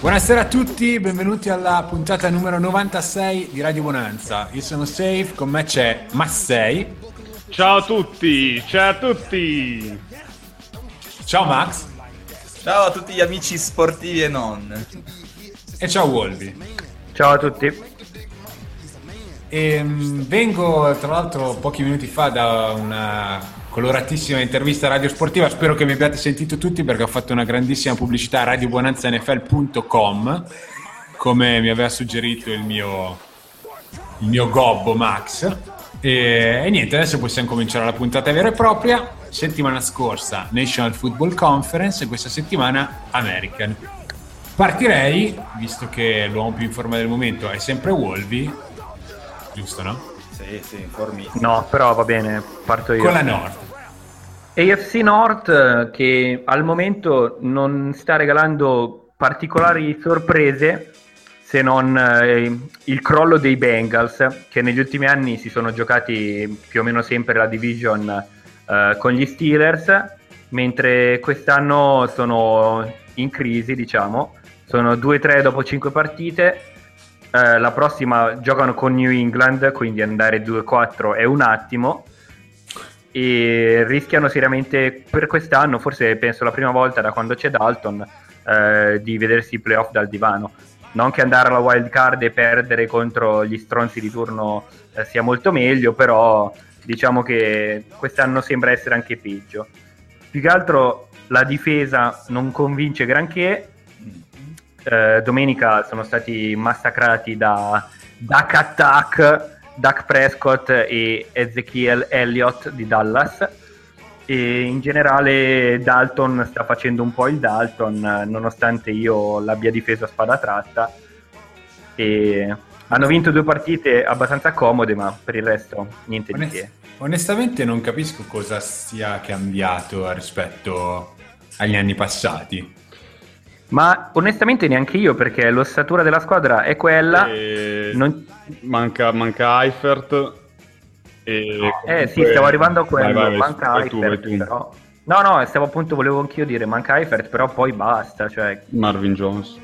Buonasera a tutti, benvenuti alla puntata numero 96 di Radio Bonanza. Io sono Safe, con me c'è Massei. Ciao a tutti, ciao a tutti. Ciao Max. Ciao a tutti gli amici sportivi e non. E ciao Wolvi. Ciao a tutti. E, um, vengo tra l'altro pochi minuti fa da una coloratissima intervista radio sportiva. Spero che mi abbiate sentito tutti perché ho fatto una grandissima pubblicità a radiobuonanzanfl.com come mi aveva suggerito il mio, il mio gobbo Max. E, e, niente, adesso possiamo cominciare la puntata vera e propria. Settimana scorsa National Football Conference e questa settimana American. Partirei, visto che l'uomo più in forma del momento è sempre Wolvi, giusto no? Sì, sì, informi. No, però va bene, parto io. Con la Nord. AFC North che al momento non sta regalando particolari sorprese se non eh, il crollo dei Bengals che negli ultimi anni si sono giocati più o meno sempre la division eh, con gli Steelers mentre quest'anno sono in crisi diciamo sono 2-3 dopo 5 partite eh, la prossima giocano con New England quindi andare 2-4 è un attimo e rischiano seriamente per quest'anno, forse penso la prima volta da quando c'è Dalton, eh, di vedersi i playoff dal divano. Non che andare alla wild card e perdere contro gli stronzi di turno eh, sia molto meglio, però diciamo che quest'anno sembra essere anche peggio. Più che altro la difesa non convince granché. Eh, domenica sono stati massacrati da Duck Attack Dak Prescott e Ezekiel Elliott di Dallas. E in generale Dalton sta facendo un po' il Dalton nonostante io l'abbia difeso a spada tratta. E hanno vinto due partite abbastanza comode ma per il resto niente Onest- di che. onestamente non capisco cosa sia cambiato rispetto agli anni passati ma onestamente neanche io, perché l'ossatura della squadra è quella. E... Non... Manca, manca Eifert. E eh sì, stavo arrivando a quello. Vai, vai, manca vai, Eifert, tu, però. No, no, stavo appunto, volevo anch'io dire, manca Eifert, però poi basta. Cioè... Marvin Jones.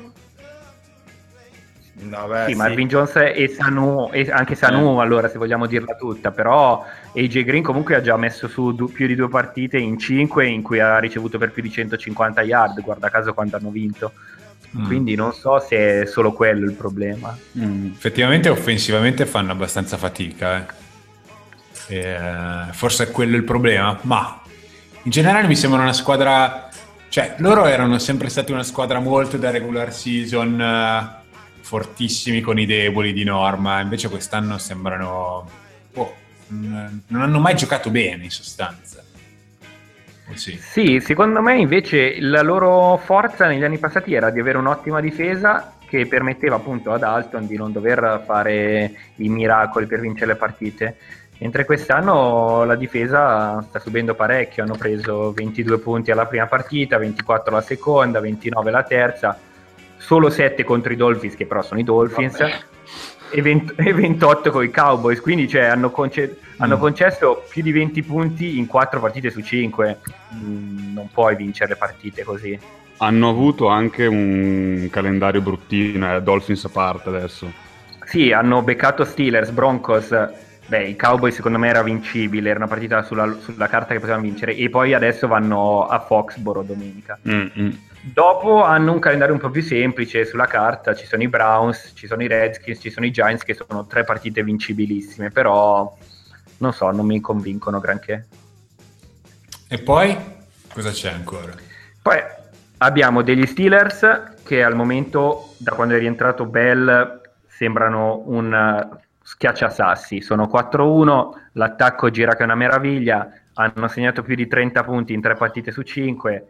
No, beh, sì, sì, Marvin Jones e Sanu, e anche Sanu, eh. allora se vogliamo dirla tutta, però AJ Green comunque ha già messo su du- più di due partite in cinque in cui ha ricevuto per più di 150 yard, guarda caso quando hanno vinto. Mm. Quindi non so se è solo quello il problema. Mm. Effettivamente offensivamente fanno abbastanza fatica, eh. E, forse è quello il problema, ma in generale mi sembra una squadra, cioè loro erano sempre stati una squadra molto da regular season eh, fortissimi con i deboli di norma, invece quest'anno sembrano... Oh, non hanno mai giocato bene in sostanza. Sì. sì, secondo me invece la loro forza negli anni passati era di avere un'ottima difesa che permetteva appunto ad Alton di non dover fare i miracoli per vincere le partite. Mentre quest'anno la difesa sta subendo parecchio, hanno preso 22 punti alla prima partita, 24 alla seconda, 29 alla terza solo 7 contro i Dolphins, che però sono i Dolphins, e, 20, e, 28 con i Cowboys, quindi cioè, hanno, conce- mm. hanno, concesso più di 20 punti in 4 partite su 5. Mm, non puoi vincere le partite così. Hanno avuto anche un calendario bruttino, eh, Dolphins a parte adesso. Sì, hanno beccato Steelers, Broncos. Beh, i Cowboys secondo me era vincibile, era una partita sulla, sulla carta che potevano vincere. E poi adesso vanno a Foxboro domenica. Mm-hmm. Dopo hanno un calendario un po' più semplice sulla carta, ci sono i Browns, ci sono i Redskins, ci sono i Giants che sono tre partite vincibilissime, però non so, non mi convincono granché. E poi cosa c'è ancora? Poi abbiamo degli Steelers che al momento, da quando è rientrato Bell, sembrano un schiacciasassi. Sono 4-1, l'attacco gira che è una meraviglia, hanno segnato più di 30 punti in tre partite su 5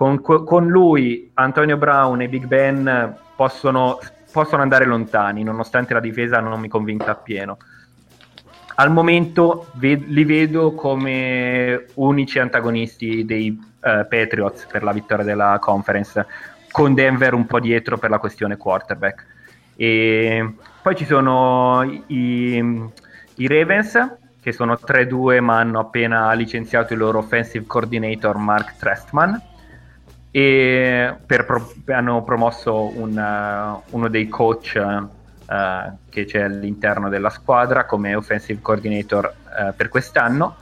con, con, lui, Antonio Brown e Big Ben possono, possono andare lontani, nonostante la difesa non mi convinca appieno. Al momento ve- li vedo come unici antagonisti dei uh, Patriots per la vittoria della conference, con Denver un po' dietro per la questione quarterback. E poi ci sono i, i Ravens, che sono 3-2 ma hanno appena licenziato il loro offensive coordinator Mark Trestman e pro- hanno promosso un, uh, uno dei coach uh, che c'è all'interno della squadra come offensive coordinator uh, per quest'anno.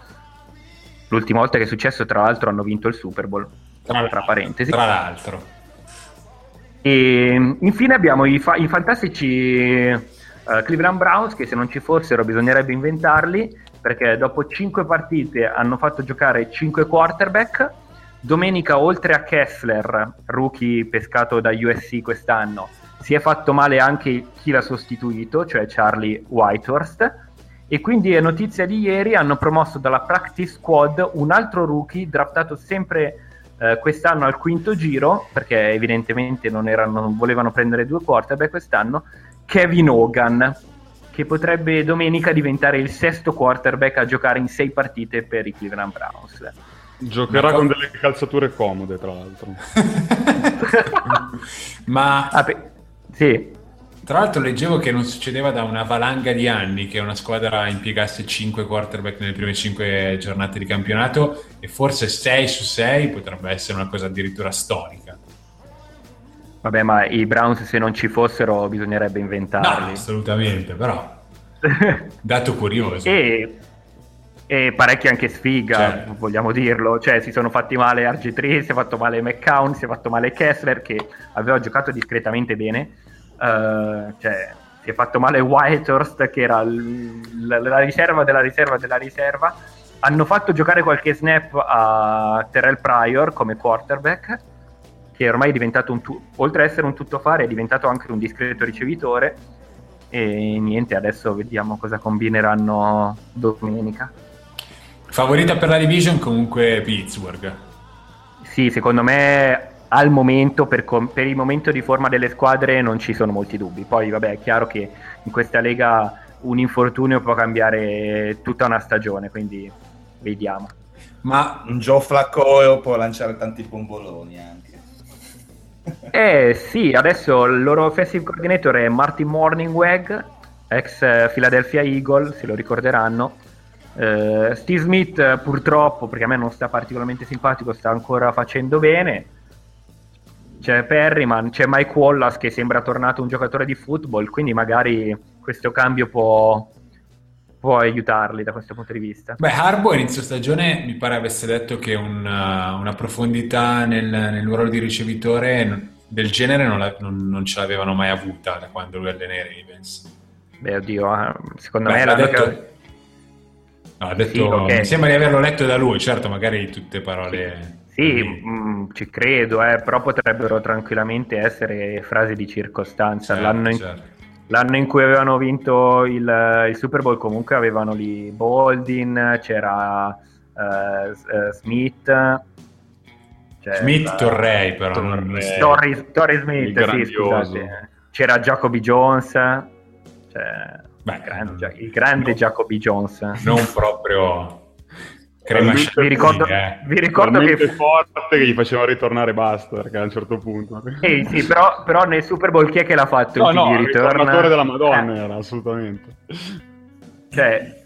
L'ultima volta che è successo, tra l'altro, hanno vinto il Super Bowl. Tra, tra parentesi. Tra l'altro. E infine abbiamo i, fa- i fantastici Cleveland Browns che se non ci fossero bisognerebbe inventarli perché dopo 5 partite hanno fatto giocare 5 quarterback. Domenica oltre a Kessler, rookie pescato da USC quest'anno, si è fatto male anche chi l'ha sostituito, cioè Charlie Whitehurst. E quindi è notizia di ieri, hanno promosso dalla practice squad un altro rookie draftato sempre eh, quest'anno al quinto giro, perché evidentemente non, erano, non volevano prendere due quarterback quest'anno, Kevin Hogan, che potrebbe domenica diventare il sesto quarterback a giocare in sei partite per i Cleveland Browns. Giocherà con delle calzature comode, tra l'altro. Ma ah, sì. Tra l'altro leggevo che non succedeva da una valanga di anni che una squadra impiegasse 5 quarterback nelle prime 5 giornate di campionato e forse 6 su 6 potrebbe essere una cosa addirittura storica. Vabbè, ma i Browns se non ci fossero bisognerebbe inventarli. No, assolutamente, però dato curioso. e, e parecchia anche sfiga, Certo. vogliamo dirlo. Cioè, si sono fatti male RG3, si è fatto male McCown, si è fatto male Kessler, che aveva giocato discretamente bene. Uh, cioè, si è fatto male Whitehurst, che era l- la, la riserva della riserva della riserva. Hanno fatto giocare qualche snap a Terrell Pryor come quarterback, che ormai è diventato un tu- oltre ad essere un tuttofare, è diventato anche un discreto ricevitore. E niente, adesso vediamo cosa combineranno domenica. Favorita per la division comunque Pittsburgh. Sì, secondo me al momento, per, com- per il momento di forma delle squadre, non ci sono molti dubbi. Poi, vabbè, è chiaro che in questa lega un infortunio può cambiare tutta una stagione, quindi vediamo. Ma Un Joe Flacco può lanciare tanti bomboloni anche. Eh sì, adesso il loro offensive coordinator è Martin Morningweg, ex eh, Philadelphia Eagle, se lo ricorderanno. Eh, Steve Smith eh, purtroppo, perché a me non sta particolarmente simpatico, sta ancora facendo bene. C'è Perryman, c'è Mike Wallace che sembra tornato un giocatore di football, quindi magari questo cambio può, può aiutarli da questo punto di vista. Beh, Harbo a inizio stagione mi pare avesse detto che una, una profondità nel, nel ruolo di ricevitore del genere non, la- non- non ce l'avevano mai avuta da quando lui allena i Ravens. Beh, oddio, eh, secondo Beh, me l'ha detto- ca- No, detto, Sì, ok. mi sembra di averlo letto da lui, certo, magari tutte parole... Sì, mh, ci credo, eh, però potrebbero tranquillamente essere frasi di circostanza. Certo, l'anno, in, certo. l'anno in cui avevano vinto il, il Super Bowl comunque avevano lì Boldin, c'era eh, Smith. c'era- Smith Torrey però. Torrey. Torrey, Torrey Smith, sì, scusate. C'era Jacoby Jones, cioè, Beh, il grande, il grande no. Jacoby Jones. Non proprio... Crema Talmente- Vi ricordo, eh. vi ricordo che forte che gli faceva ritornare basta, perché a un certo punto... Sì, sì, però, però nel Super Bowl chi è che l'ha fatto No, il no, il ritornatore della Madonna Eh, era, assolutamente. cioè,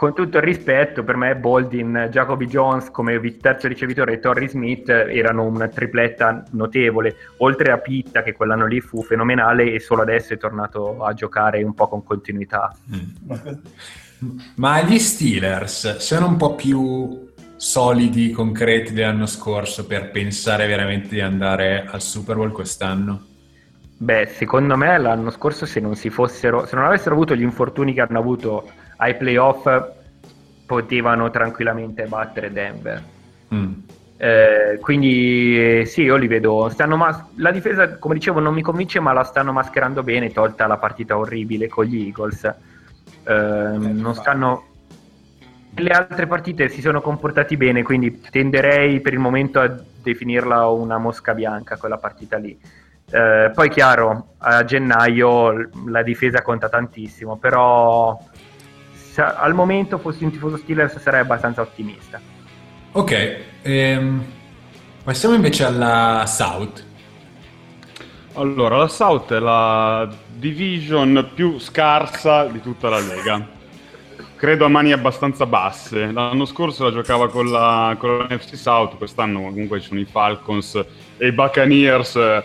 con tutto il rispetto, per me Boldin, Jacoby Jones come terzo ricevitore e Torrey Smith erano una tripletta notevole, oltre a Pitta che quell'anno lì fu fenomenale e solo adesso è tornato a giocare un po' con continuità. Mm. Ma gli Steelers sono un po' più solidi, concreti dell'anno scorso per pensare veramente di andare al Super Bowl quest'anno? Beh, secondo me l'anno scorso se non si fossero, se non avessero avuto gli infortuni che hanno avuto ai playoff, potevano tranquillamente battere Denver. Mm. Eh, quindi eh, sì, io li vedo. Stanno mas- la difesa, come dicevo, non mi convince, ma la stanno mascherando bene, tolta la partita orribile con gli Eagles. Eh, non stanno. Le altre partite si sono comportati bene, quindi tenderei per il momento a definirla una mosca bianca quella partita lì. Eh, poi chiaro, a gennaio la difesa conta tantissimo, però al momento fossi un tifoso Steelers sarei abbastanza ottimista. Ok, ehm, passiamo invece alla South. Allora, la South è la division più scarsa di tutta la Lega. Credo a mani abbastanza basse. L'anno scorso la giocava con la, con la NFC South, quest'anno comunque ci sono i Falcons e i Buccaneers eh,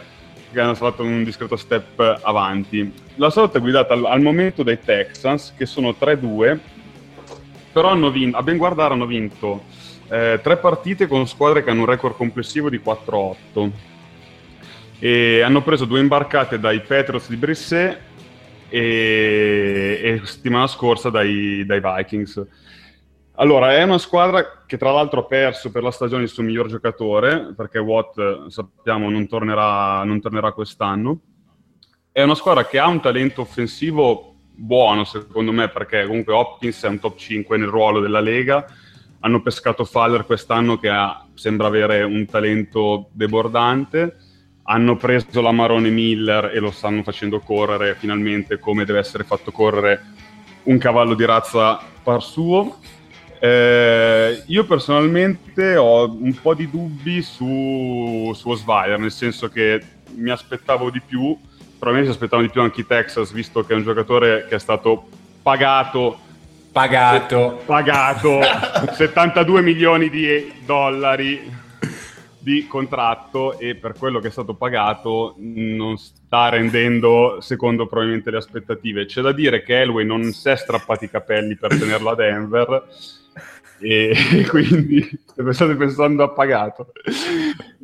che hanno fatto un discreto step avanti. La South è guidata al, al momento dai Texans, che sono 3-2, però hanno vinto, a ben guardare hanno vinto eh, tre partite con squadre che hanno un record complessivo di 4-8 e hanno preso due imbarcate dai Patriots di Brisset e, e settimana scorsa dai, dai, Vikings. Allora, è una squadra che tra l'altro ha perso per la stagione il suo miglior giocatore, perché Watt, sappiamo, non tornerà, non tornerà quest'anno. È una squadra che ha un talento offensivo buono, secondo me, perché comunque Hopkins è un top 5 nel ruolo della Lega. Hanno pescato Faller quest'anno che ha, sembra avere un talento debordante hanno preso la Marone Miller e lo stanno facendo correre finalmente come deve essere fatto correre un cavallo di razza par suo. Eh, io personalmente ho un po' di dubbi su, su Osweiler, nel senso che mi aspettavo di più, probabilmente si aspettavano di più anche i Texas, visto che è un giocatore che è stato pagato. Pagato, pagato 72 milioni di dollari di contratto e per quello che è stato pagato non sta rendendo secondo probabilmente le aspettative. C'è da dire che Elway non si è strappati i capelli per tenerlo a Denver e quindi state pensando a pagato.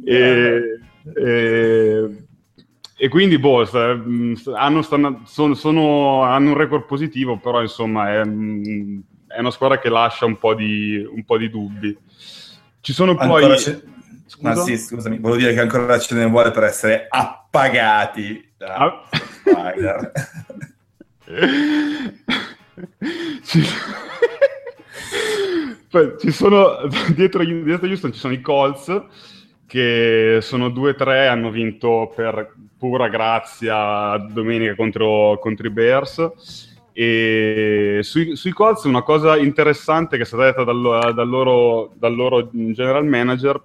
E, e, e quindi boh, hanno, stanno, sono, sono, hanno, un record positivo, però insomma è, è una squadra che lascia un po' di, un po di dubbi. Ci sono poi... Scusa? Ma sì, scusami, volevo dire che ancora ce ne vuole per essere appagati da ah. Spider. ci... ci sono dietro, dietro Houston ci sono i Colts che sono 2-3, hanno vinto per pura grazia domenica contro, contro i Bears. E sui, sui Colts una cosa interessante che è stata detta dal, dal, loro, dal loro general manager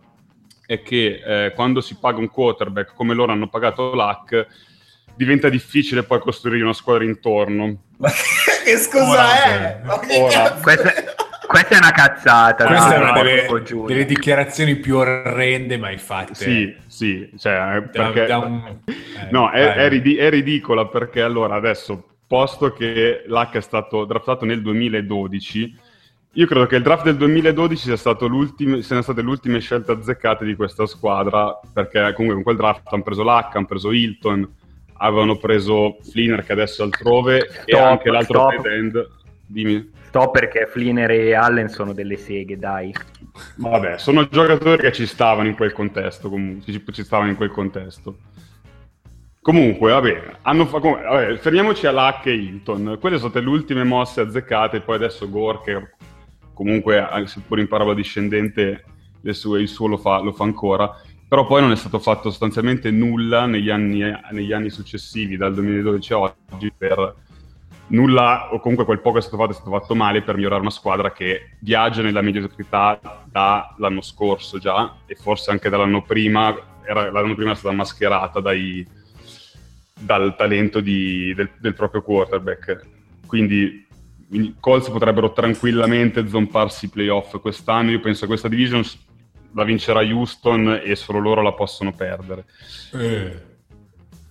è che eh, quando si paga un quarterback come loro hanno pagato l'hack, diventa difficile poi costruire una squadra intorno. Ma che scusa ora, è? Ora. Questa, questa, è una cazzata. Questa è una delle, delle, dichiarazioni più orrende mai fatte. Sì, sì, cioè, perché... Da un... eh, no, è, è, ridi- è ridicola perché allora adesso, posto che l'hack è stato draftato nel 2012 io credo che il draft del 2012 sia stato siano state le ultime scelte azzeccate di questa squadra, perché comunque con quel draft hanno preso l'H, hanno preso Hilton, avevano preso Fliner che adesso è altrove stop, e anche l'altro tight end. Dimmi. Sto perché Fliner e Allen sono delle seghe, dai. Vabbè, sono giocatori che ci stavano in quel contesto, comunque, ci, ci stavano in quel contesto. Comunque, vabbè, hanno fa- come, vabbè, fermiamoci all'H e Hilton. Quelle sono state le ultime mosse azzeccate, poi adesso Gore che comunque seppur in parola discendente sue, il suo lo fa, lo fa, ancora, però poi non è stato fatto sostanzialmente nulla negli anni, negli anni successivi, dal 2012 a oggi, per nulla, o comunque quel poco è stato fatto è stato fatto male per migliorare una squadra che viaggia nella mediocrità dall'anno scorso già, e forse anche dall'anno prima, era, l'anno prima è stata mascherata dai, dal talento di, del, del proprio quarterback. Quindi i Colts potrebbero tranquillamente zomparsi i playoff quest'anno. Io penso che questa division la vincerà Houston e solo loro la possono perdere. Eh,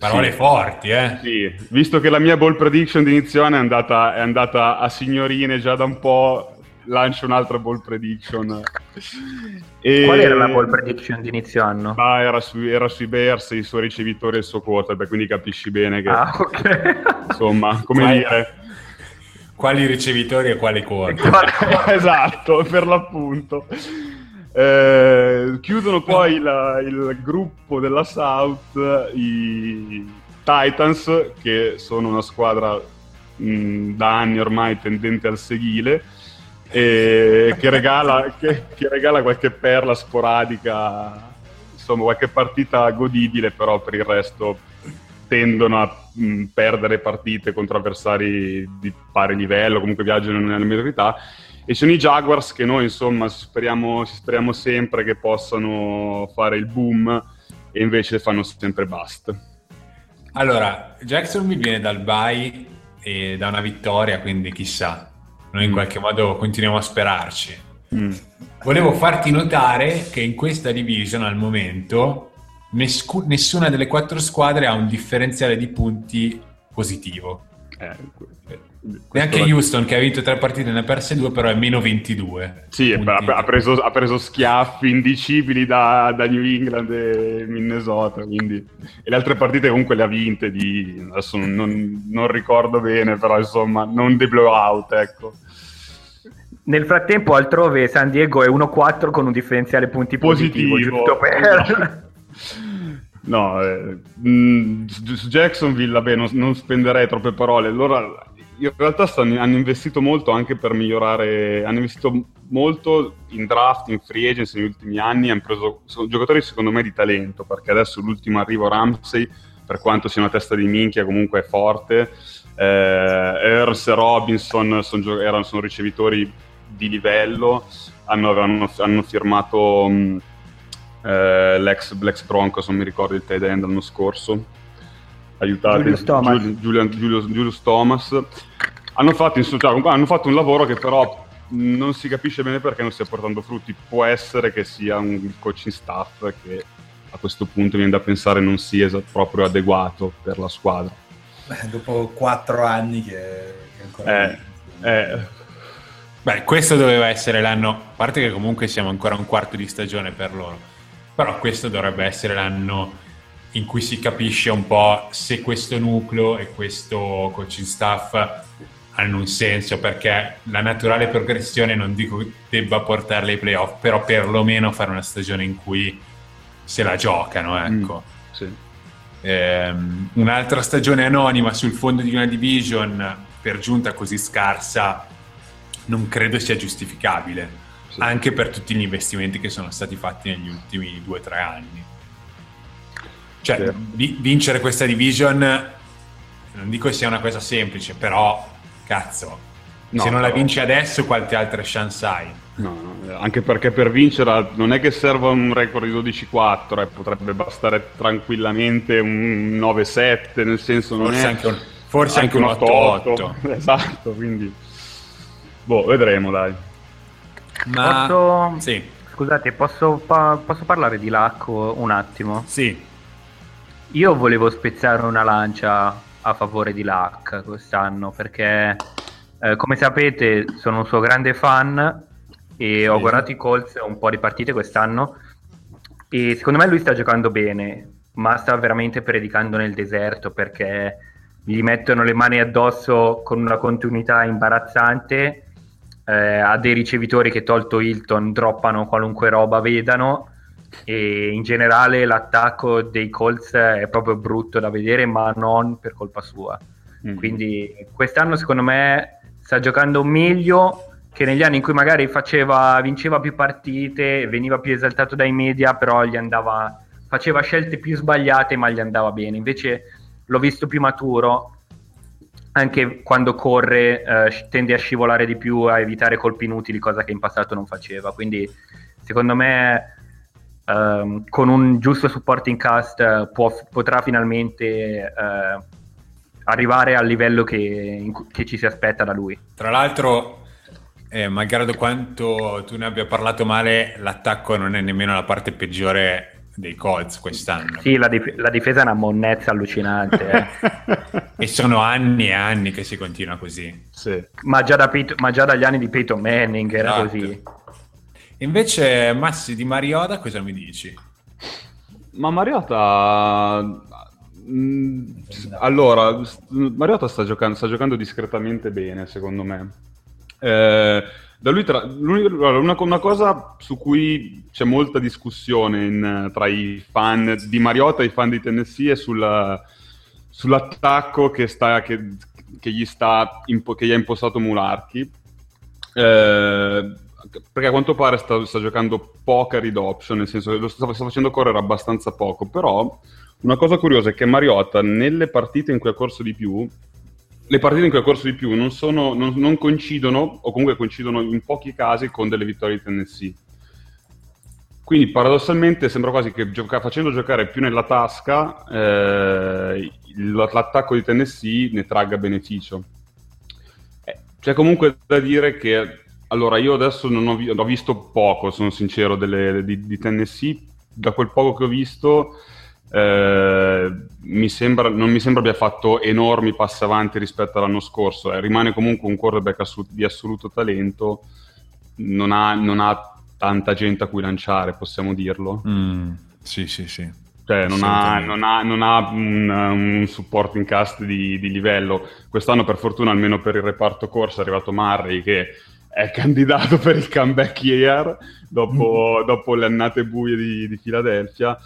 parole sì. forti, eh? Sì, visto che la mia ball prediction di inizio anno è andata, è andata a signorine già da un po', lancio un'altra ball prediction. E... Qual era la ball prediction di inizio anno? Ah, era, su, era, sui Bears, i suoi ricevitori e il suo quarterback, quindi capisci bene che... Ah, ok. Insomma, come Vai. dire quali ricevitori e quali corti. esatto, per l'appunto. Eh, chiudono poi la, il gruppo della South i Titans, che sono una squadra mh, da anni ormai tendente al seguile, e che regala, che, che regala qualche perla sporadica, insomma qualche partita godibile, però per il resto tendono a mh, perdere partite contro avversari di pari livello, comunque viaggiano nella mediocrità. E sono i Jaguars che noi insomma speriamo, speriamo sempre che possano fare il boom e invece fanno sempre bust. Allora, Jackson mi viene dal bye e da una vittoria, quindi chissà, noi in mm. qualche modo continuiamo a sperarci. Mm. Volevo farti notare che in questa division al momento nescu- nessuna delle quattro squadre ha un differenziale di punti positivo. Eh, Neanche Houston che ha vinto tre partite e ne ha perse due, però è meno 22. Sì, ha preso, ha preso, schiaffi indicibili da, da, New England e Minnesota. Quindi... E le altre partite comunque le ha vinte. Di... Adesso non, non ricordo bene, però insomma, non dei blowout, ecco. Nel frattempo, altrove San Diego è 1-4 con un differenziale punti positivo, positivo giusto per... No, eh, mh, mm, su Jacksonville, vabbè, non, non, spenderei troppe parole. Loro in realtà stanno, hanno investito molto anche per migliorare, hanno investito molto in draft, in free agency negli ultimi anni, hanno preso giocatori secondo me di talento, perché adesso l'ultimo arrivo Ramsey, per quanto sia una testa di minchia, comunque è forte. Eh, Earls e Robinson sono, erano, sono ricevitori di livello, hanno, hanno, hanno firmato... Mh, eh, l'ex, l'ex Broncos, non mi ricordo il tight end l'anno scorso, aiutate, Julius Thomas. Julius, Julius, Julius Thomas. Hanno fatto, cioè, hanno fatto un lavoro che però non si capisce bene perché non stia portando frutti. Può essere che sia un coaching staff che a questo punto viene da pensare non sia proprio adeguato per la squadra. Beh, dopo quattro anni che, che ancora... Eh, eh. Beh, questo doveva essere l'anno, a parte che comunque siamo ancora un quarto di stagione per loro, però questo dovrebbe essere l'anno in cui si capisce un po' se questo nucleo e questo coaching staff hanno un senso perché la naturale progressione non dico debba portarli ai playoff però perlomeno fare una stagione in cui se la giocano ecco mm, sì. ehm, un'altra stagione anonima sul fondo di una division per giunta così scarsa non credo sia giustificabile sì. anche per tutti gli investimenti che sono stati fatti negli ultimi due o tre anni. Cioè, vi- vincere questa division non dico sia una cosa semplice, però cazzo, no, se non però... la vinci adesso, quante altre chance hai? No, anche perché per vincere non è che serva un record di 12-4, eh, potrebbe bastare tranquillamente un 9-7, nel senso non forse è... Anche un, forse anche, anche un 8-8. Esatto, quindi... Boh, vedremo dai. Ma... Posso... Sì. Scusate, posso, pa- posso parlare di Lacco un attimo? Sì. Io volevo spezzare una lancia a favore di Lac quest'anno perché, eh, come sapete, sono un suo grande fan e ho guardato i Colts un po' di partite quest'anno e secondo me lui sta giocando bene, ma sta veramente predicando nel deserto perché gli mettono le mani addosso con una continuità imbarazzante eh, ha dei ricevitori che tolto Hilton droppano qualunque roba vedano e in generale l'attacco dei Colts è proprio brutto da vedere ma non per colpa sua mm. quindi quest'anno secondo me sta giocando meglio che negli anni in cui magari faceva, vinceva più partite veniva più esaltato dai media però gli andava faceva scelte più sbagliate ma gli andava bene invece l'ho visto più maturo anche quando corre eh, tende a scivolare di più, a evitare colpi inutili, cosa che in passato non faceva. Quindi secondo me ehm, con un giusto supporting cast eh, può, potrà finalmente eh, arrivare al livello che, che, ci si aspetta da lui. Tra l'altro, eh, malgrado quanto tu ne abbia parlato male, l'attacco non è nemmeno la parte peggiore dei Colts quest'anno. Sì, la, dif- la, difesa è una monnezza allucinante. Eh. e sono anni e anni che si continua così. Sì. Ma, già da Pete- ma, già dagli anni di Peyton Manning era esatto. così. Invece, Massi di Mariota, cosa mi dici? Ma Mariota... Mm, allora, Mariota sta giocando, sta giocando discretamente bene, secondo me. Eh, da lui tra, una, una, cosa su cui c'è molta discussione in, tra i fan di Mariota e i fan di Tennessee è sulla, sull'attacco che, sta, che, che, gli sta, che gli ha impostato Mularchi. Eh, perché a quanto pare sta, sta giocando poca read option, nel senso che lo sta, sta, facendo correre abbastanza poco, però una cosa curiosa è che Mariota nelle partite in cui ha corso di più, le partite in cui ha corso di più non, sono, non, non coincidono, o comunque coincidono in pochi casi con delle vittorie di Tennessee. Quindi paradossalmente sembra quasi che gioca- facendo giocare più nella tasca eh, l'attacco di Tennessee ne tragga beneficio. Eh, c'è comunque da dire che allora io adesso non ho, vi- ho visto poco, sono sincero, delle, di, di, Tennessee. Da quel poco che ho visto eh, mi sembra, non mi sembra abbia fatto enormi passi avanti rispetto all'anno scorso. Eh, rimane comunque un quarterback assolut- di assoluto talento. Non ha, non ha tanta gente a cui lanciare, possiamo dirlo. Mm, sì, sì, sì. Cioè, non ha, non ha, non ha un, un, supporting cast di, di, livello. Quest'anno, per fortuna, almeno per il reparto corsa, è arrivato Murray che è candidato per il comeback year dopo, mm. dopo le annate buie di, di Philadelphia.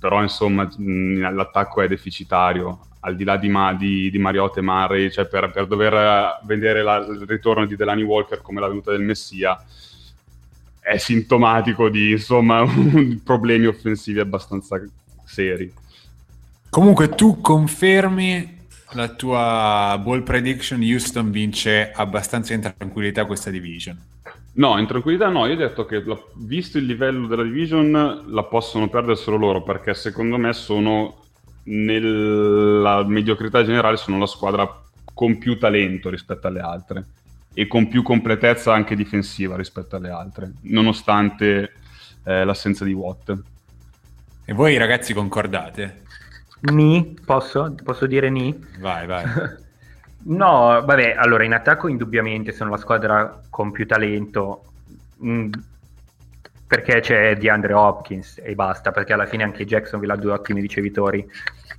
Però, insomma, mh, l'attacco è deficitario. Al di là di, Ma, di, di Mariotta e Murray, cioè per, per dover vedere la, il ritorno di Delany Walker come la venuta del Messia, è sintomatico di insomma problemi offensivi abbastanza seri. Comunque tu confermi la tua ball prediction, Houston vince abbastanza in tranquillità questa division. No, in tranquillità no, io ho detto che la, visto il livello della division la possono perdere solo loro perché secondo me sono nella mediocrità generale sono la squadra con più talento rispetto alle altre e con più completezza anche difensiva rispetto alle altre, nonostante eh, l'assenza di Watt. E voi ragazzi concordate? Ni, posso? Posso dire ni? Vai, vai. no, vabbè, allora in attacco indubbiamente sono la squadra con più talento, mh, mm, perché c'è DeAndre Hopkins e basta, perché alla fine anche Jacksonville ha due ottimi ricevitori,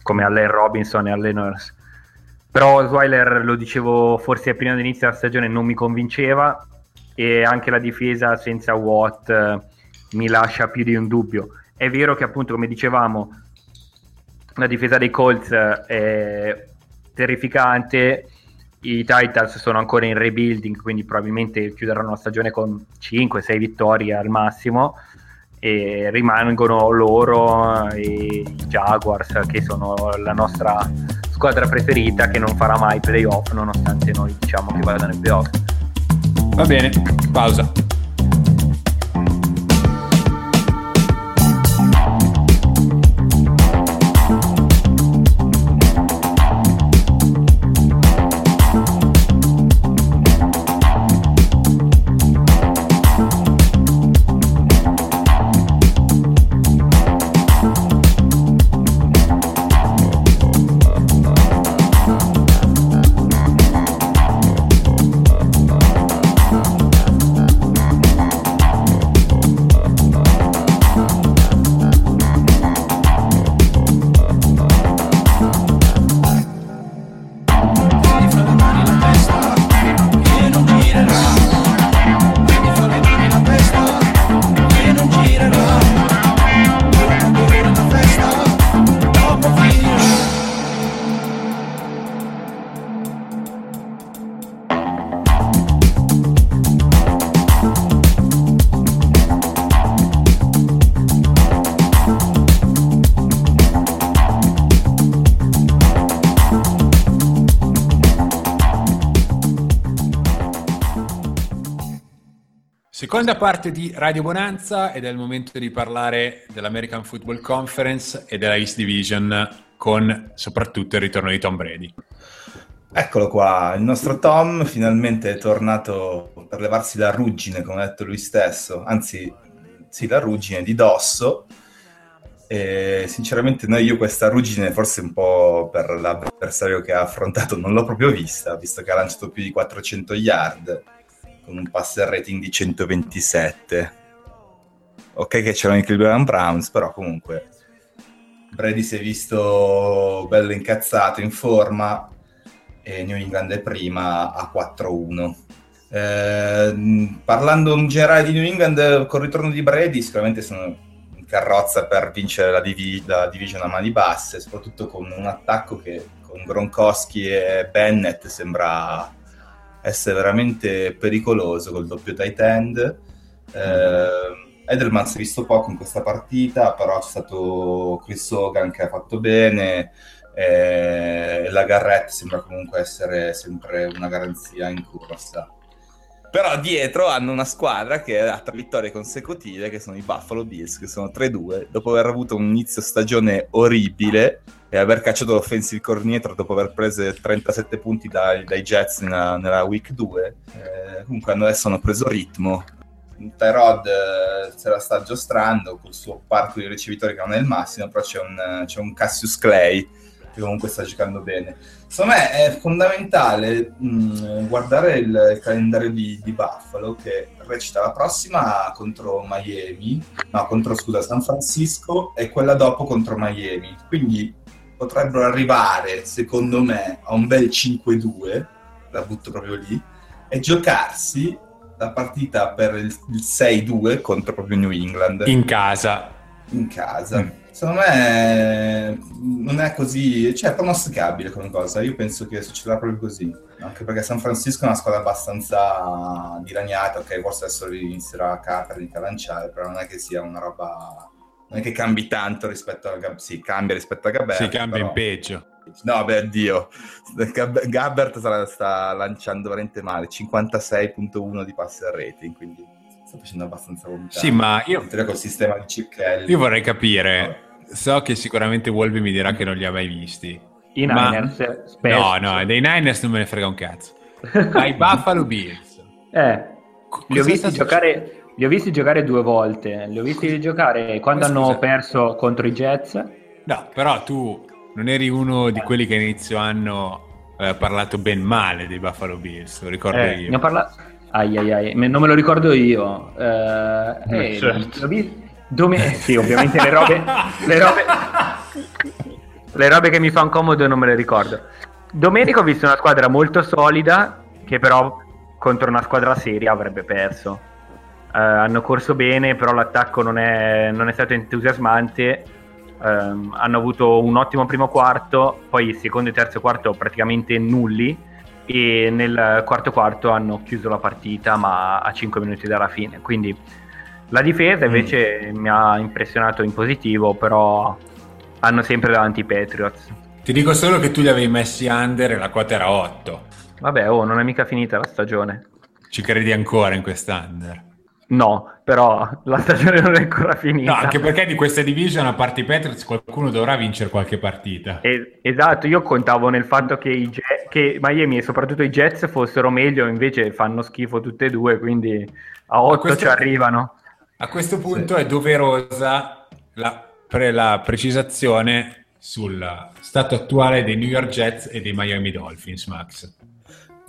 come Allen Robinson e Allen Nurse però Osweiler, lo dicevo forse prima dell'inizio della stagione, non mi convinceva e anche la difesa senza Watt eh, mi lascia più di un dubbio. È vero che appunto, come dicevamo, la difesa dei Colts è terrificante, i Titans sono ancora in rebuilding, quindi probabilmente chiuderanno la stagione con 5-6 vittorie al massimo e rimangono loro e i Jaguars che sono la nostra squadra preferita che non farà mai playoff nonostante noi diciamo che vada nei playoff. Va bene, pausa. Seconda parte di Radio Bonanza ed è il momento di parlare dell'American Football Conference e della East Division con soprattutto il ritorno di Tom Brady. Eccolo qua, il nostro Tom finalmente è tornato per levarsi la ruggine, come ha detto lui stesso, anzi sì, la ruggine di dosso. E sinceramente no, io questa ruggine forse un po' per l'avversario che ha affrontato non l'ho proprio vista, visto che ha lanciato più di 400 yard con un passer rating di 127. Ok che c'erano i Cleveland Browns, però comunque Brady si è visto bello incazzato, in forma, e New England è prima a 4-1. Eh, parlando in generale di New England, con il ritorno di Brady, sicuramente sono in carrozza per vincere la, div- la division a mani basse, soprattutto con un attacco che con Gronkowski e Bennett sembra essere veramente pericoloso col doppio tight end. Eh, Edelman si è visto poco in questa partita, però c'è stato Chris Hogan che ha fatto bene. Eh, la Garrett sembra comunque essere sempre una garanzia in corsa. Però dietro hanno una squadra che ha tre vittorie consecutive, che sono i Buffalo Bills, che sono 3-2, dopo aver avuto un inizio stagione orribile e aver cacciato l'offensive coordinator dopo aver preso 37 punti dai, dai Jets nella, nella, week 2. Eh, comunque adesso hanno preso ritmo. Tyrod eh, se la sta giostrando col suo parco di ricevitori che non è il massimo, però c'è un, c'è un Cassius Clay che comunque sta giocando bene. Secondo me è fondamentale mh, mm, guardare il, il calendario di, di, Buffalo che recita la prossima contro Miami, no, contro scusa, San Francisco e quella dopo contro Miami. Quindi potrebbero arrivare, secondo me, a un bel 5-2, la butto proprio lì, e giocarsi la partita per il, il 6-2 contro proprio New England. In casa. In casa. Mm secondo me non è così, cioè è pronosticabile come cosa. Io penso che succederà proprio così. Anche perché San Francisco è una squadra abbastanza dilaniata, ok, forse adesso inizierà Kaepernick a lanciare, però non è che sia una roba. Non è che cambi tanto rispetto a Gabbert. Sì, cambia rispetto a Gabbert. Si cambia però... in peggio. No, beh, Dio. Gabbert sta, sta lanciando veramente male, 56.1 di passer rating, quindi sta facendo abbastanza vomitare. Sì, ma io... Col sistema di Kelly. Io vorrei capire so che sicuramente Wolby mi dirà che non li ha mai visti. I ma... Niners? Spesso. No, no, dei Niners non me ne frega un cazzo. Ai Buffalo Bills. Eh, li ho, visti giocare, li ho visti giocare due volte. Li ho visti Scusa. giocare quando Scusa. hanno perso contro i Jets. No, però tu non eri uno di quelli che inizio hanno eh, parlato ben male dei Buffalo Bills, lo ricordo eh, io. Ne ho parlato... Ai, ai, ai. non me lo ricordo io. Eh, eh, certo. l'ho, visto Dome- sì, ovviamente le robe, le robe, le robe che mi fanno comodo non me le ricordo. Domenica ho visto una squadra molto solida che però contro una squadra seria avrebbe perso. Uh, hanno corso bene, però l'attacco non è, non è stato entusiasmante. Um, hanno avuto un ottimo primo quarto, poi il secondo e terzo quarto praticamente nulli e nel quarto quarto hanno chiuso la partita ma a 5 minuti dalla fine. Quindi la difesa mm. invece mm. mi ha impressionato in positivo, però hanno sempre davanti i Patriots. Ti dico solo che tu li avevi messi under e la quota era 8. Vabbè, oh, non è mica finita la stagione. Ci credi ancora in quest'under? No, però la stagione non è ancora finita. No, anche perché di questa division, a parte i Patriots, qualcuno dovrà vincere qualche partita. Es- esatto, io contavo nel fatto che, i Jet, che Miami e soprattutto i Jets fossero meglio, invece fanno schifo tutte e due, quindi a 8 questo... ci arrivano. A questo punto sì. è doverosa la, pre, la, precisazione sul stato attuale dei New York Jets e dei Miami Dolphins, Max.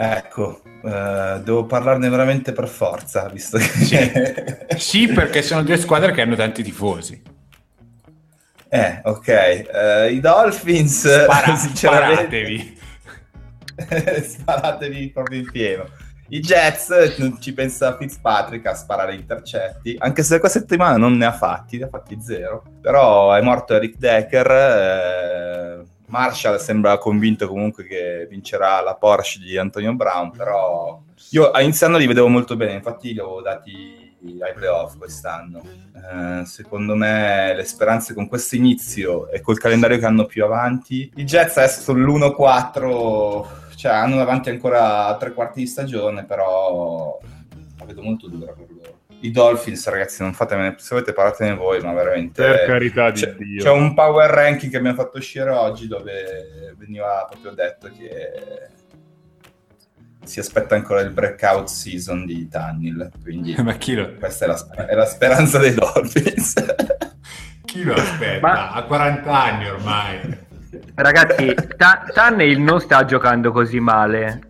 Ecco, uh, devo parlarne veramente per forza, visto che... Sì. sì, perché sono due squadre che hanno tanti tifosi. Eh, ok. Uh, I Dolphins... Spara, sparatevi. sparatevi proprio in pieno. I Jets non ci pensa Fitzpatrick a sparare intercetti, anche se questa settimana non ne ha fatti, ne ha fatti zero. Però è morto Eric Decker. Eh, Marshall sembra convinto comunque che vincerà la Porsche di Antonio Brown, però io a iniziando li vedevo molto bene, infatti li avevo dati ai playoff quest'anno. Eh, secondo me le speranze con questo inizio e col calendario che hanno più avanti, i Jets adesso sono l'1-4 cioè hanno davanti ancora tre quarti di stagione, però la vedo molto dura per loro. I Dolphins, ragazzi, non fatemi, se volete parlatene voi, ma veramente... Per carità di c'è, Dio. C'è un power ranking che abbiamo fatto uscire oggi dove veniva proprio detto che si aspetta ancora il breakout season di Tunnel, quindi ma chi lo... questa è la, è la speranza dei Dolphins. chi lo aspetta? Ma... A 40 anni ormai. Ragazzi, Tannehill non sta giocando così male.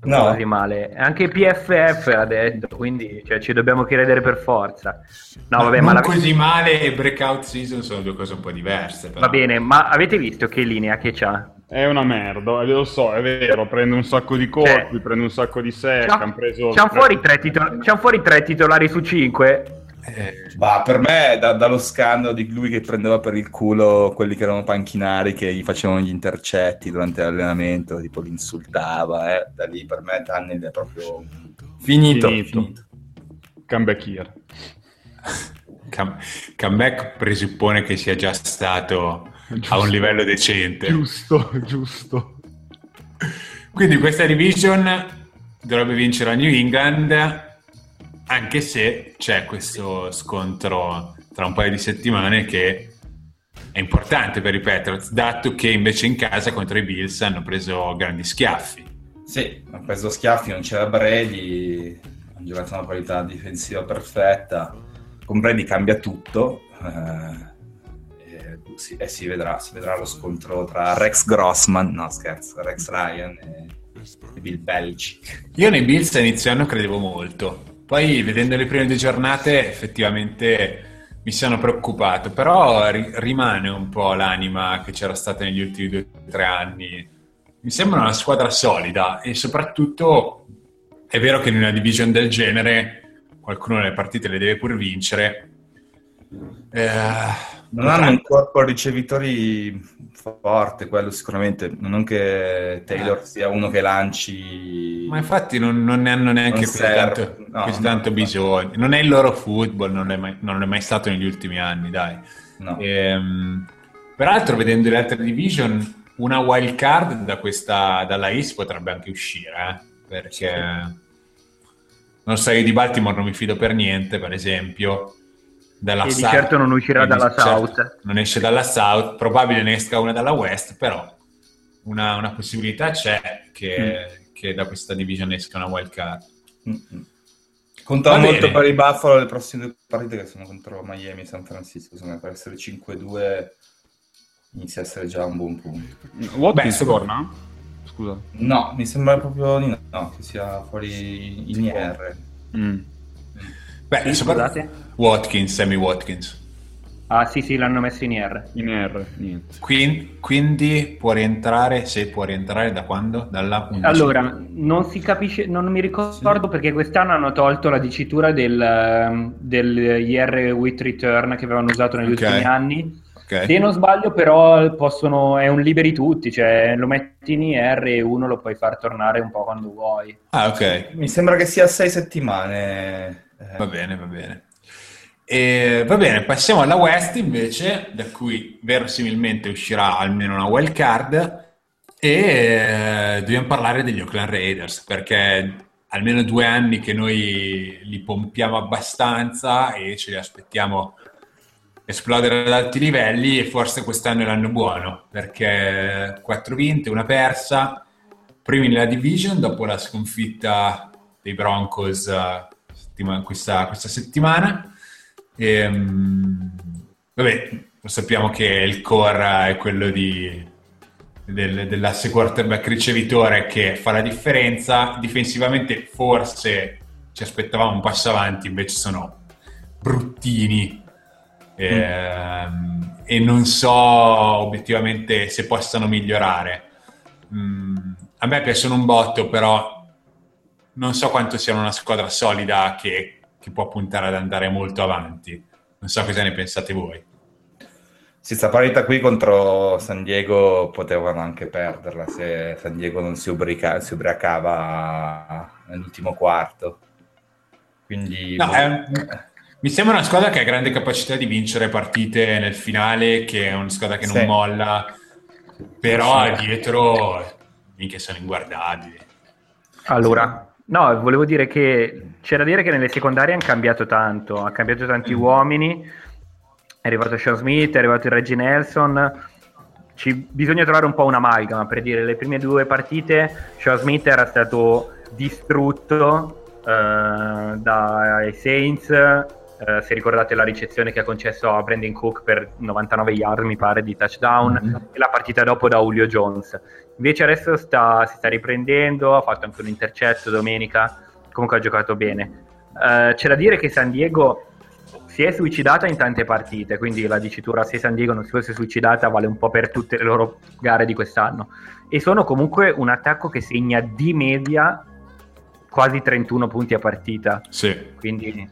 No. Così male. Anche PFF l'ha detto, quindi cioè, ci dobbiamo credere per forza. No, vabbè, ma, ma la... così male e breakout season sono due cose un po' diverse. Però. Va bene, ma avete visto che linea che c'ha? È una merda, lo so, è vero, prende un sacco di colpi, cioè, prende un sacco di sec, hanno preso... C'hanno fuori, titol- fuori tre titolari su cinque eh, bah, per me, da, dallo scandalo di lui che prendeva per il culo quelli che erano panchinari, che gli facevano gli intercetti durante l'allenamento, tipo li insultava, eh, da lì per me Daniel è proprio finito. finito. finito. Comeback here. Come- comeback presuppone che sia già stato a un livello decente. Giusto, giusto. Quindi questa division dovrebbe vincere a New England, anche se c'è questo scontro tra un paio di settimane che è importante per i Patriots, dato che invece in casa contro i Bills hanno preso grandi schiaffi. Sì, ha preso schiaffi, non c'era Brady, ha giocato una qualità difensiva perfetta. Con Brady cambia tutto. eh, e, si, e si vedrà, si vedrà lo scontro tra Rex Grossman, no scherzo, Rex Ryan e, e Bill Belichick. Io nei Bills a inizio anno credevo molto, poi vedendo le prime due giornate effettivamente mi sono preoccupato, però ri- rimane un po' l'anima che c'era stata negli ultimi due o tre anni. Mi sembra una squadra solida e soprattutto è vero che in una division del genere qualcuno delle partite le deve pur vincere. Eh, Non hanno un corpo ricevitori forte, quello sicuramente. Non che Taylor sia uno che lanci. Ma infatti non, non ne hanno neanche così tanto, No, così tanto no. bisogno. Non è il loro football, non è mai, non è mai stato negli ultimi anni, dai. No. Ehm, peraltro, vedendo le altre division, una wild card da questa, dalla East potrebbe anche uscire, eh, perché non so, io di Baltimore non mi fido per niente, per esempio. Dalla E di South- certo non uscirà e dalla certo South. Non esce dalla South, probabile ne esca una dalla West, però una, una possibilità c'è che, che da questa division esca una wild card. Mm-mm. Contano Va molto bene. per i Buffalo le prossime due partite che sono contro Miami e San Francisco. Me per essere 5-2 inizia a essere già un buon punto. Watkins torna? Scusa. No, mi sembra proprio di no, no, che sia fuori in IR. Mm. Beh, Sì, sopra- scusate? Watkins, Sammy Watkins. Ah sì sì, l'hanno messo in R. In R, niente. Quin- quindi può rientrare, se può rientrare da quando? Dalla 11. Allora, non si capisce, non mi ricordo perché quest'anno hanno tolto la dicitura del, ehm, del IR with return che avevano usato negli Ok. ultimi anni. Ok. Se non sbaglio, però, possono, è un liberi tutti, cioè lo metti in IR e uno lo puoi far tornare un po' quando vuoi. Ah, ok. Mi sembra che sia 6 settimane. Va bene, va bene. E, va bene, passiamo alla West invece, da cui verosimilmente uscirà almeno una wild card e eh, dobbiamo parlare degli Oakland Raiders perché almeno due anni che noi li pompiamo abbastanza e ce li aspettiamo esplodere ad alti livelli e forse quest'anno è l'anno buono perché quattro vinte, una persa, primi nella division dopo la sconfitta dei Broncos eh, settima- questa, questa settimana. Ehm, vabbè, sappiamo che il core è quello di, del, dell'asse quarterback ricevitore che fa la differenza. Difensivamente forse ci aspettavamo un passo avanti, invece sono bruttini. Ehm, E non so obiettivamente se possano migliorare. Mm, a me piacciono un botto, però non so quanto siano una squadra solida che, che può puntare ad andare molto avanti. Non so cosa ne pensate voi. Sì, sta partita qui contro San Diego potevano anche perderla se San Diego non si, ubriaca- si ubriacava nell'ultimo quarto. Quindi No, è- mi sembra una squadra che ha grande capacità di vincere partite nel finale, che è una squadra che non Sì. molla, però Sì. dietro minchia sono inguardabili. Allora, no, volevo dire che c'è da dire che nelle secondarie hanno cambiato tanto, ha cambiato tanti uomini, è arrivato Sean Smith, è arrivato il Reggie Nelson, ci, bisogna trovare un po' un'amalgama per dire le prime due partite Sean Smith era stato distrutto eh, dai Saints, eh, se ricordate la ricezione che ha concesso a Brandon Cook per 99 yard mi pare di touchdown Mhm. e la partita dopo da Julio Jones. Invece adesso sta, si sta riprendendo, ha fatto anche un intercetto domenica, comunque ha giocato bene. Eh, c'è da dire che San Diego si è suicidata in tante partite, quindi la dicitura se San Diego non si fosse suicidata vale un po' per tutte le loro gare di quest'anno. E sono comunque un attacco che segna di media quasi 31 punti a partita, Sì. quindi,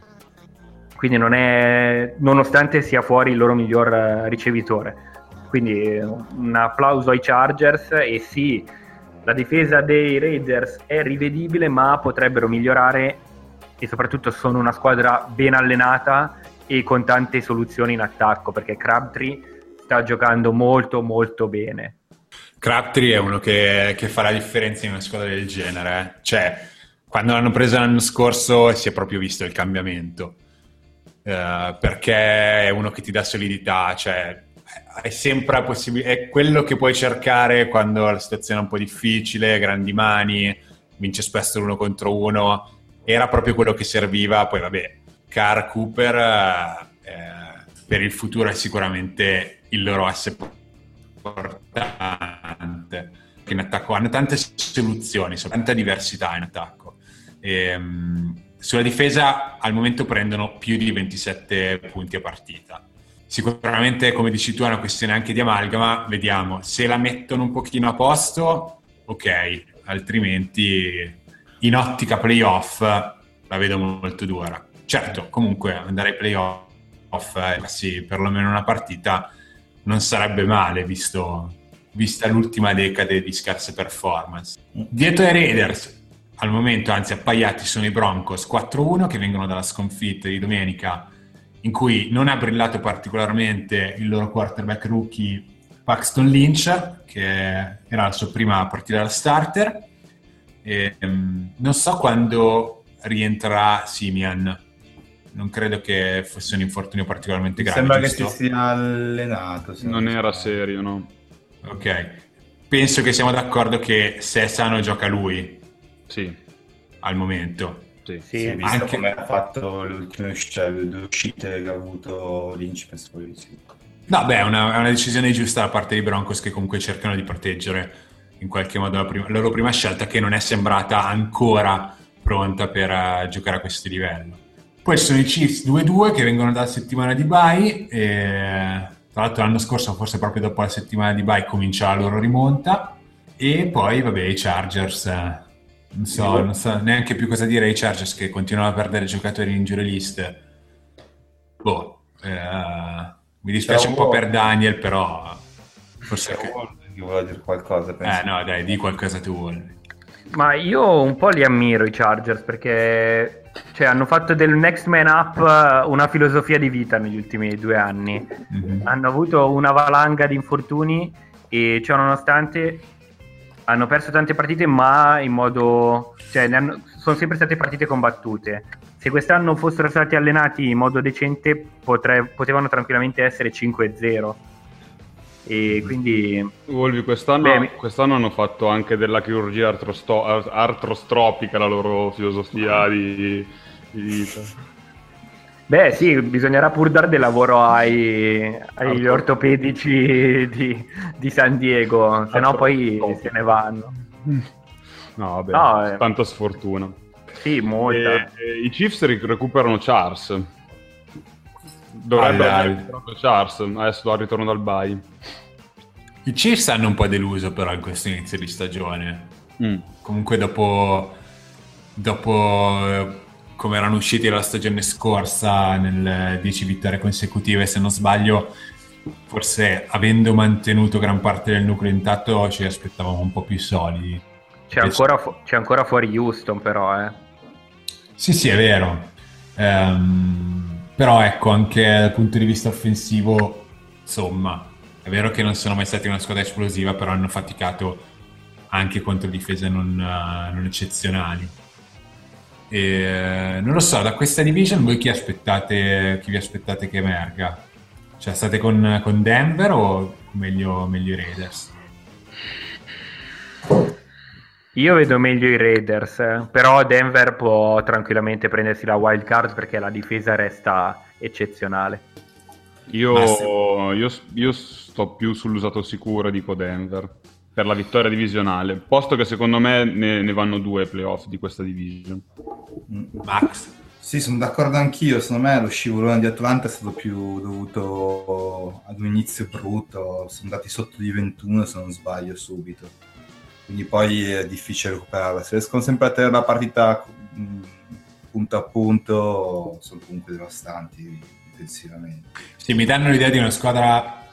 quindi non è, nonostante sia fuori il loro miglior eh, ricevitore. Quindi eh, un applauso ai Chargers e sì, la difesa dei Raiders è rivedibile, ma potrebbero migliorare e soprattutto sono una squadra ben allenata e con tante soluzioni in attacco perché Crabtree sta giocando molto molto bene. Crabtree è uno che, che fa la differenza in una squadra del genere. eh. Cioè, quando l'hanno preso l'anno scorso si è proprio visto il cambiamento. Eh, perché è uno che ti dà solidità, cioè è sempre possibile, è quello che puoi cercare quando la situazione è un po' difficile, grandi mani, vince spesso l'uno contro uno, era proprio quello che serviva, poi vabbè, Carr Cooper eh, per il futuro è sicuramente il loro asse importante. Che in attacco hanno tante soluzioni, tanta diversità in attacco. Ehm, sulla difesa al momento prendono più di 27 punti a partita. Sicuramente, come dici tu, è una questione anche di amalgama. Vediamo se la mettono un pochino a posto, ok, altrimenti in ottica playoff la vedo molto dura. Certo, comunque andare ai playoff e farsi perlomeno una partita non sarebbe male, visto, vista l'ultima decade di scarse performance. Dietro ai Raiders, al momento, anzi appaiati, sono i Broncos 4-1 che vengono dalla sconfitta di domenica in cui non ha brillato particolarmente il loro quarterback rookie Paxton Lynch, che era la sua prima partita da starter. E, um, non so quando rientrerà Simian. Non credo che fosse un infortunio particolarmente grave. Sembra giusto? che si sia allenato. se Non era serio, no? Ok. Penso che siamo d'accordo che se è sano gioca lui Sì, al momento. sì. Sì, visto Anche- come ha fatto le ultime cioè, le due uscite che ha avuto Lynch, penso sì. No, beh, è una, è una decisione giusta da parte dei Broncos che comunque cercano di proteggere in qualche modo la, prima- la loro prima scelta che non è sembrata ancora pronta per eh, giocare a questo livello. Poi ci sono i Chiefs 2-2 che vengono dalla settimana di bye e tra l'altro l'anno scorso, forse proprio dopo la settimana di bye, comincia la loro rimonta e poi, vabbè, i Chargers... non so, non so neanche più cosa dire ai Chargers che continuano a perdere giocatori in injury list. Boh, eh, mi dispiace un po' per Daniel, però forse... Che- vuole dire qualcosa, penso. Eh no, dai, di qualcosa tu vuoi. Ma io un po' li ammiro i Chargers perché cioè, hanno fatto del next man up eh, una filosofia di vita negli ultimi due anni. Mhm. Hanno avuto una valanga di infortuni e ciò nonostante hanno perso tante partite ma in modo... cioè ne hanno- sono sempre state partite combattute. Se quest'anno fossero stati allenati in modo decente potre- potevano tranquillamente essere 5-0. E quindi Volvi, quest'anno, Beh, quest'anno hanno fatto anche della chirurgia artrostropica la loro filosofia di, di vita. Beh, sì, bisognerà pur dare del lavoro ai, agli ortopedici di, di San Diego, se no poi se ne vanno. No, vabbè, No, eh. tanta sfortuna. Sì, molta. E- e I Chiefs ric- recuperano Charles. Dovrebbero aver dai. recuperato Charles adesso al ritorno dal bye. I Chiefs hanno un po' deluso però in questo inizio di stagione. Mm. Comunque dopo, dopo eh, come erano usciti la stagione scorsa nelle 10 vittorie consecutive, se non sbaglio, forse avendo mantenuto gran parte del nucleo intatto ci aspettavamo un po' più solidi. C'è ancora, fu- c'è ancora fuori Houston, però, eh. Sì, sì, è vero. Ehm, però ecco, anche dal punto di vista offensivo, insomma, è vero che non sono mai stati una squadra esplosiva, però hanno faticato anche contro difese non, eh, non eccezionali. E, non lo so, da questa division voi chi aspettate, chi vi aspettate che emerga? Cioè, state con, con Denver o meglio, meglio i Raiders? Io vedo meglio i Raiders, però Denver può tranquillamente prendersi la wild card perché la difesa resta eccezionale. Io, io, io sto più sull'usato sicuro, dico Denver, per la vittoria divisionale, posto che secondo me ne, ne vanno due playoff di questa division. Mm. Max? Sì, sono d'accordo anch'io. Secondo me lo scivolone di Atlanta è stato più dovuto ad un inizio brutto. Sono andati sotto di 21, se non sbaglio, subito. Quindi poi è difficile recuperarla. Se riescono sempre a tenere la partita mh, punto a punto, sono comunque devastanti difensivamente. Sì, mi danno l'idea di una squadra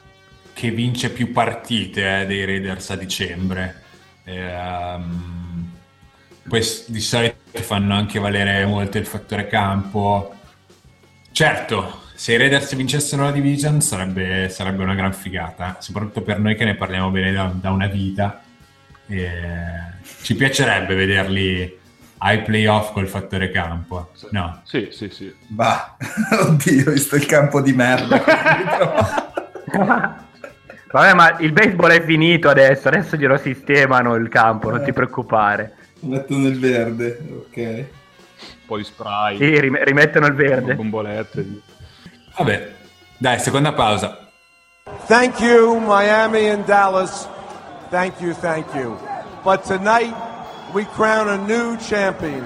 che vince più partite eh, dei Raiders a dicembre. Ehm, Poi s- di solito fanno anche valere molto il fattore campo. Certo, se i Raiders vincessero la division sarebbe, sarebbe una gran figata, soprattutto per noi che ne parliamo bene da, da una vita. E ci piacerebbe vederli ai playoff col fattore campo. No, Sì, sì, sì. Bah, oddio, visto il campo di merda. Vabbè, ma il baseball è finito adesso, adesso glielo sistemano il campo, non ti preoccupare. Metto nel verde, ok. Un po' di spray, Sì, rim- rimettono il verde. bombolette. vabbè, dai, seconda pausa. Thank you, Miami and Dallas. Thank you, thank you. But tonight, we crown a new champion.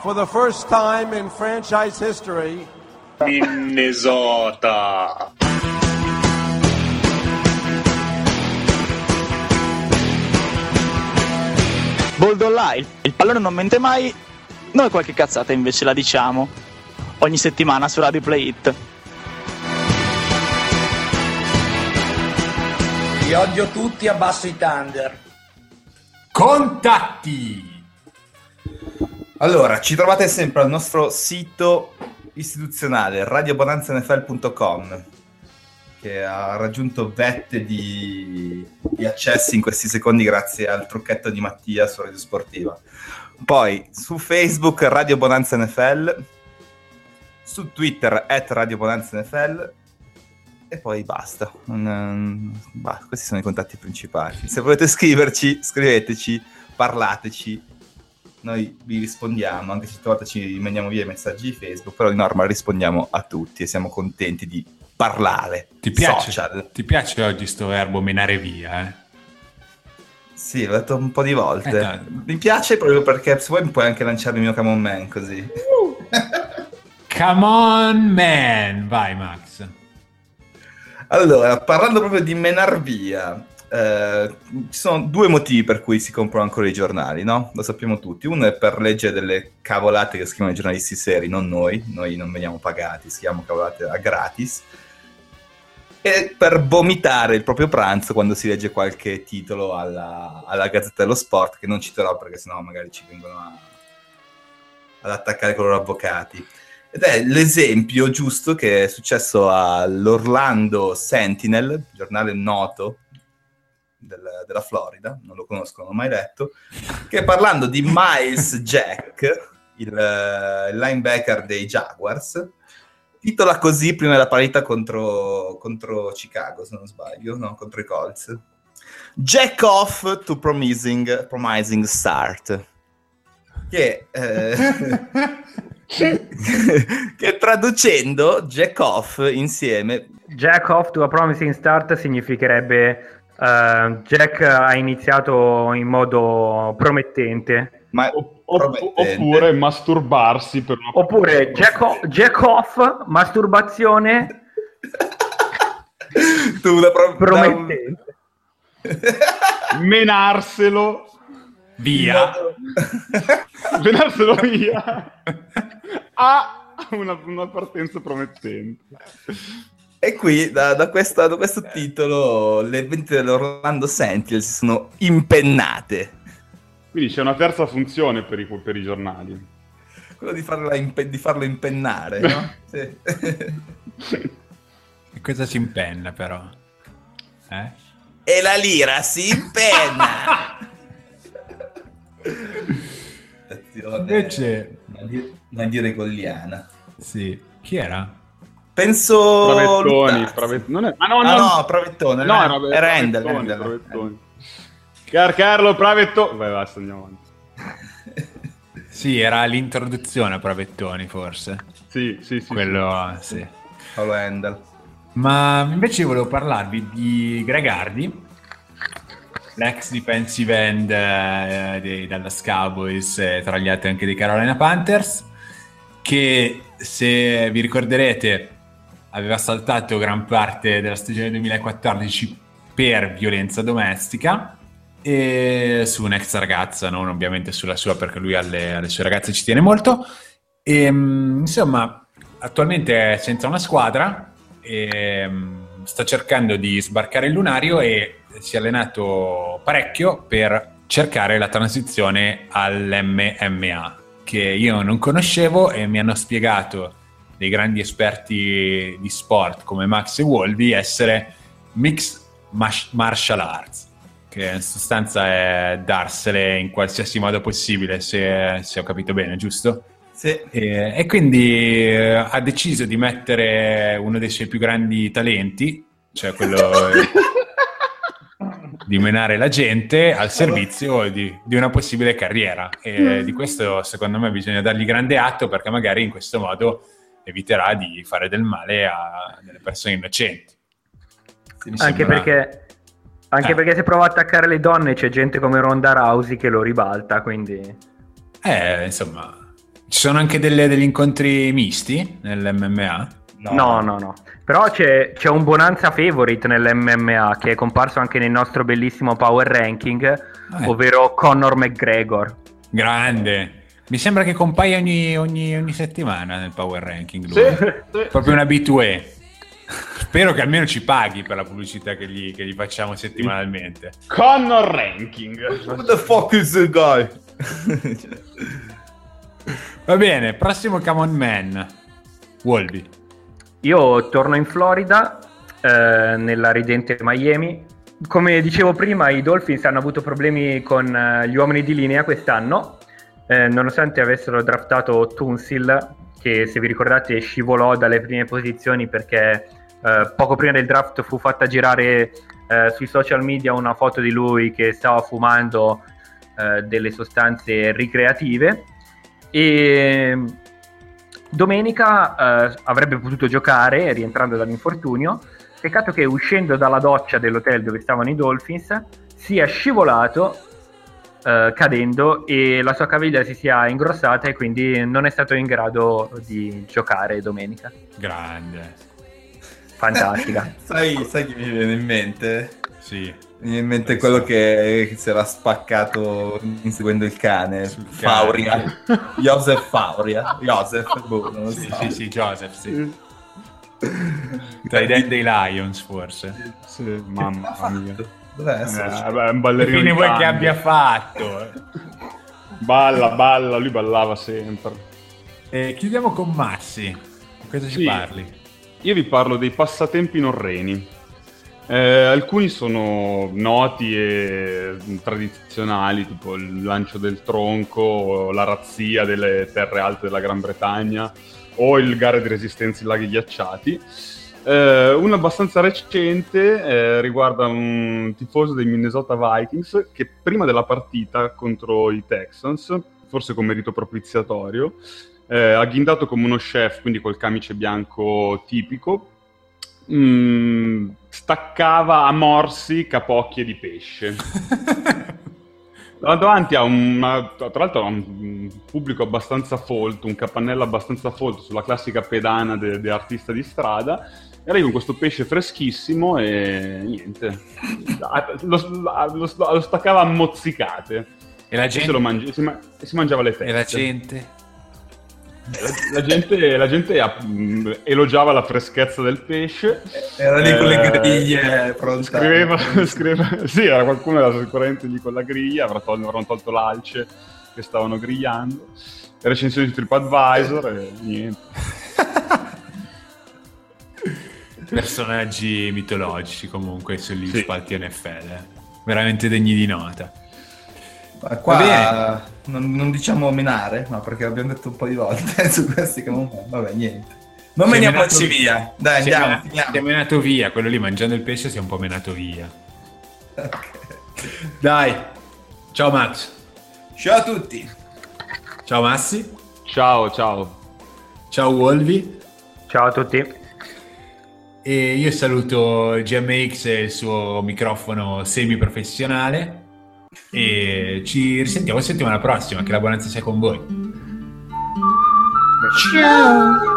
For the first time in franchise history, Minnesota. Boldo là, il, il pallone non mente mai, noi qualche cazzata invece la diciamo. Ogni settimana su Radio Play It. Vi odio tutti, abbasso i Thunder. Contatti! Allora, ci trovate sempre al nostro sito istituzionale radiobonanzanfl.com che ha raggiunto vette di, di accessi in questi secondi grazie al trucchetto di Mattia su Radio Sportiva. Poi su Facebook Radio Bonanza NFL, su Twitter at Radio Bonanza NFL e poi basta. Bah, questi sono i contatti principali. Se volete scriverci, scriveteci, parlateci noi vi rispondiamo, anche se volte ci mandiamo via i messaggi di Facebook, però di norma rispondiamo a tutti e siamo contenti di parlare. Ti piace, Social. ti piace oggi sto verbo menare via? Eh? Sì, l'ho detto un po' di volte. Eh. Mi piace proprio perché se vuoi puoi anche lanciare il mio Camon Man così. Come on, man! Vai, Max. Allora, parlando proprio di menar via, eh, ci sono due motivi per cui si comprano ancora i giornali, no? Lo sappiamo tutti. Uno è per leggere delle cavolate che scrivono i giornalisti seri, non noi. Noi non veniamo pagati, scriviamo cavolate a gratis. Per vomitare il proprio pranzo quando si legge qualche titolo alla, alla Gazzetta dello Sport, che non citerò perché sennò magari ci vengono a- ad attaccare con loro avvocati. Ed è l'esempio giusto che è successo all'Orlando Sentinel, giornale noto del- della Florida, non lo conosco, non l'ho mai letto, che parlando di Miles Jack, il, eh, il linebacker dei Jaguars, titola così prima della parità contro, contro Chicago, se non sbaglio, no, contro i Colts. Jack off to promising, promising start. Che, eh, che traducendo Jack off insieme Jack off to a promising start significherebbe eh, Jack ha iniziato in modo promettente. ma O-. oppure masturbarsi per una Oppure Jack, o- Jack off, masturbazione tu da pro- da un- promettente. menarselo Via! menarselo via a una, una partenza promettente E qui da, da questa- da questo titolo le vendite dell'Orlando Sentinel si sono impennate. Quindi c'è una terza funzione per i, per i giornali Quello di, farla impe- di farlo impennare, no? Sì. E cosa si impenna però? Eh? e la lira si impenna! Invece- dire goliana. Sì. Chi era? Penso... Pravettoni. Pravet- non è- ma no, Ah, no, no, Pravettone. no, era, era, era Handel. Pravettoni. Car Carlo Pravettoni vai basta andiamo avanti Sì, era l'introduzione a Pravettoni forse. sì sì sì Quello, sì. Paolo Handel. Ma invece volevo parlarvi di Greg Hardy, l'ex defensive end eh, dei Dallas Cowboys, eh, tra gli altri anche dei Carolina Panthers, che se vi ricorderete aveva saltato gran parte della stagione 2014 per violenza domestica e su un'ex ragazza, non ovviamente sulla sua perché lui alle, alle sue ragazze ci tiene molto. E, mm, insomma, attualmente è senza una squadra e mm, sta cercando di sbarcare il lunario e si è allenato parecchio per cercare la transizione all'MMA, che io non conoscevo e mi hanno spiegato dei grandi esperti di sport come Max e Wolby essere Mixed Martial Arts, che in sostanza è darsele in qualsiasi modo possibile, se, se ho capito bene, giusto? Sì. E, e quindi eh, ha deciso di mettere uno dei suoi più grandi talenti, cioè quello eh, di menare la gente al servizio di, di una possibile carriera. E di questo secondo me bisogna dargli grande atto perché magari in questo modo eviterà di fare del male a delle persone innocenti. Anche sembra- perché, anche Eh. perché se prova a attaccare le donne c'è gente come Ronda Rousey che lo ribalta, quindi... Eh, insomma, ci sono anche delle- degli incontri misti nell'MMA. No, no, no. Però c'è, c'è un Bonanza Favorite nell'MMA che è comparso anche nel nostro bellissimo Power Ranking, Eh. ovvero Conor McGregor. Grande. Mi sembra che compaia ogni, ogni- ogni settimana nel Power Ranking. Lui. Proprio un abitué. Spero che almeno ci paghi per la pubblicità che gli, che gli facciamo settimanalmente. Connor Ranking. Who the fuck is the guy? Va bene, prossimo Come On Man. Wolby. Io torno in Florida, eh, nella ridente Miami. Come dicevo prima, i Dolphins hanno avuto problemi con eh, gli uomini di linea quest'anno, eh, nonostante avessero draftato Tunsil, che se vi ricordate scivolò dalle prime posizioni perché eh, poco prima del draft fu fatta girare eh, sui social media una foto di lui che stava fumando eh, delle sostanze ricreative. E domenica eh, avrebbe potuto giocare rientrando dall'infortunio peccato che uscendo dalla doccia dell'hotel dove stavano i Dolphins sia scivolato eh, cadendo e la sua caviglia si sia ingrossata e quindi non è stato in grado di giocare domenica Grande. fantastica sai, sai chi mi viene in mente? Sì. Mi viene in mente quello che, che si era spaccato inseguendo il cane. Sul cane. Fauria. Joseph Fauria. Joseph, boh, non Sì, so. sì, sì, Joseph, sì. Tight end dei Lions, forse. Sì, mamma mia. Dov'è Eh, è un Che ballerino fine di vuoi che abbia fatto? Balla, balla, lui ballava sempre. Eh, chiudiamo con Massi. Di cosa ci Sì. parli? Io vi parlo dei passatempi norreni. Eh, alcuni sono noti e tradizionali, tipo il lancio del tronco, la razzia delle terre alte della Gran Bretagna, o il gare di resistenza in laghi ghiacciati. Eh, uno abbastanza recente eh, riguarda un tifoso dei Minnesota Vikings che prima della partita contro i Texans, forse con merito propiziatorio, eh, agghindato come uno chef, quindi col camice bianco tipico, mm, staccava a morsi capocchie di pesce. Davanti a una, tra l'altro a un pubblico abbastanza folto, un capannello abbastanza folto sulla classica pedana di artista di strada, e arriva con questo pesce freschissimo e niente, lo, lo- lo staccava a mozzicate. E la E gente? lo mangi- si, ma- e si mangiava le teste. E la gente? La, la gente, la gente ah, mh, elogiava la freschezza del pesce. Era lì con le Eh, griglie pronta. Scriveva, scriveva- sì, era qualcuno era sicuramente lì con la griglia, avrà tol- avranno tolto l'alce che stavano grigliando. Le recensioni su TripAdvisor e niente. Personaggi mitologici comunque sugli Sì. spalti NFL. eh. Veramente degni di nota. Qua non, non diciamo menare, ma perché l'abbiamo detto un po' di volte su questi che non Vabbè, niente. Non meniamoci menato- via. Dai, Si è andiamo, si è menato via, quello lì mangiando il pesce si è un po' menato via. Ok. Dai, ciao Max. Ciao a tutti. Ciao Massi. Ciao, ciao. Ciao Wolvi. ciao a tutti E io saluto GMX e il suo microfono semi-professionale. E ci risentiamo settimana prossima. Che la buonanza sia con voi. Thank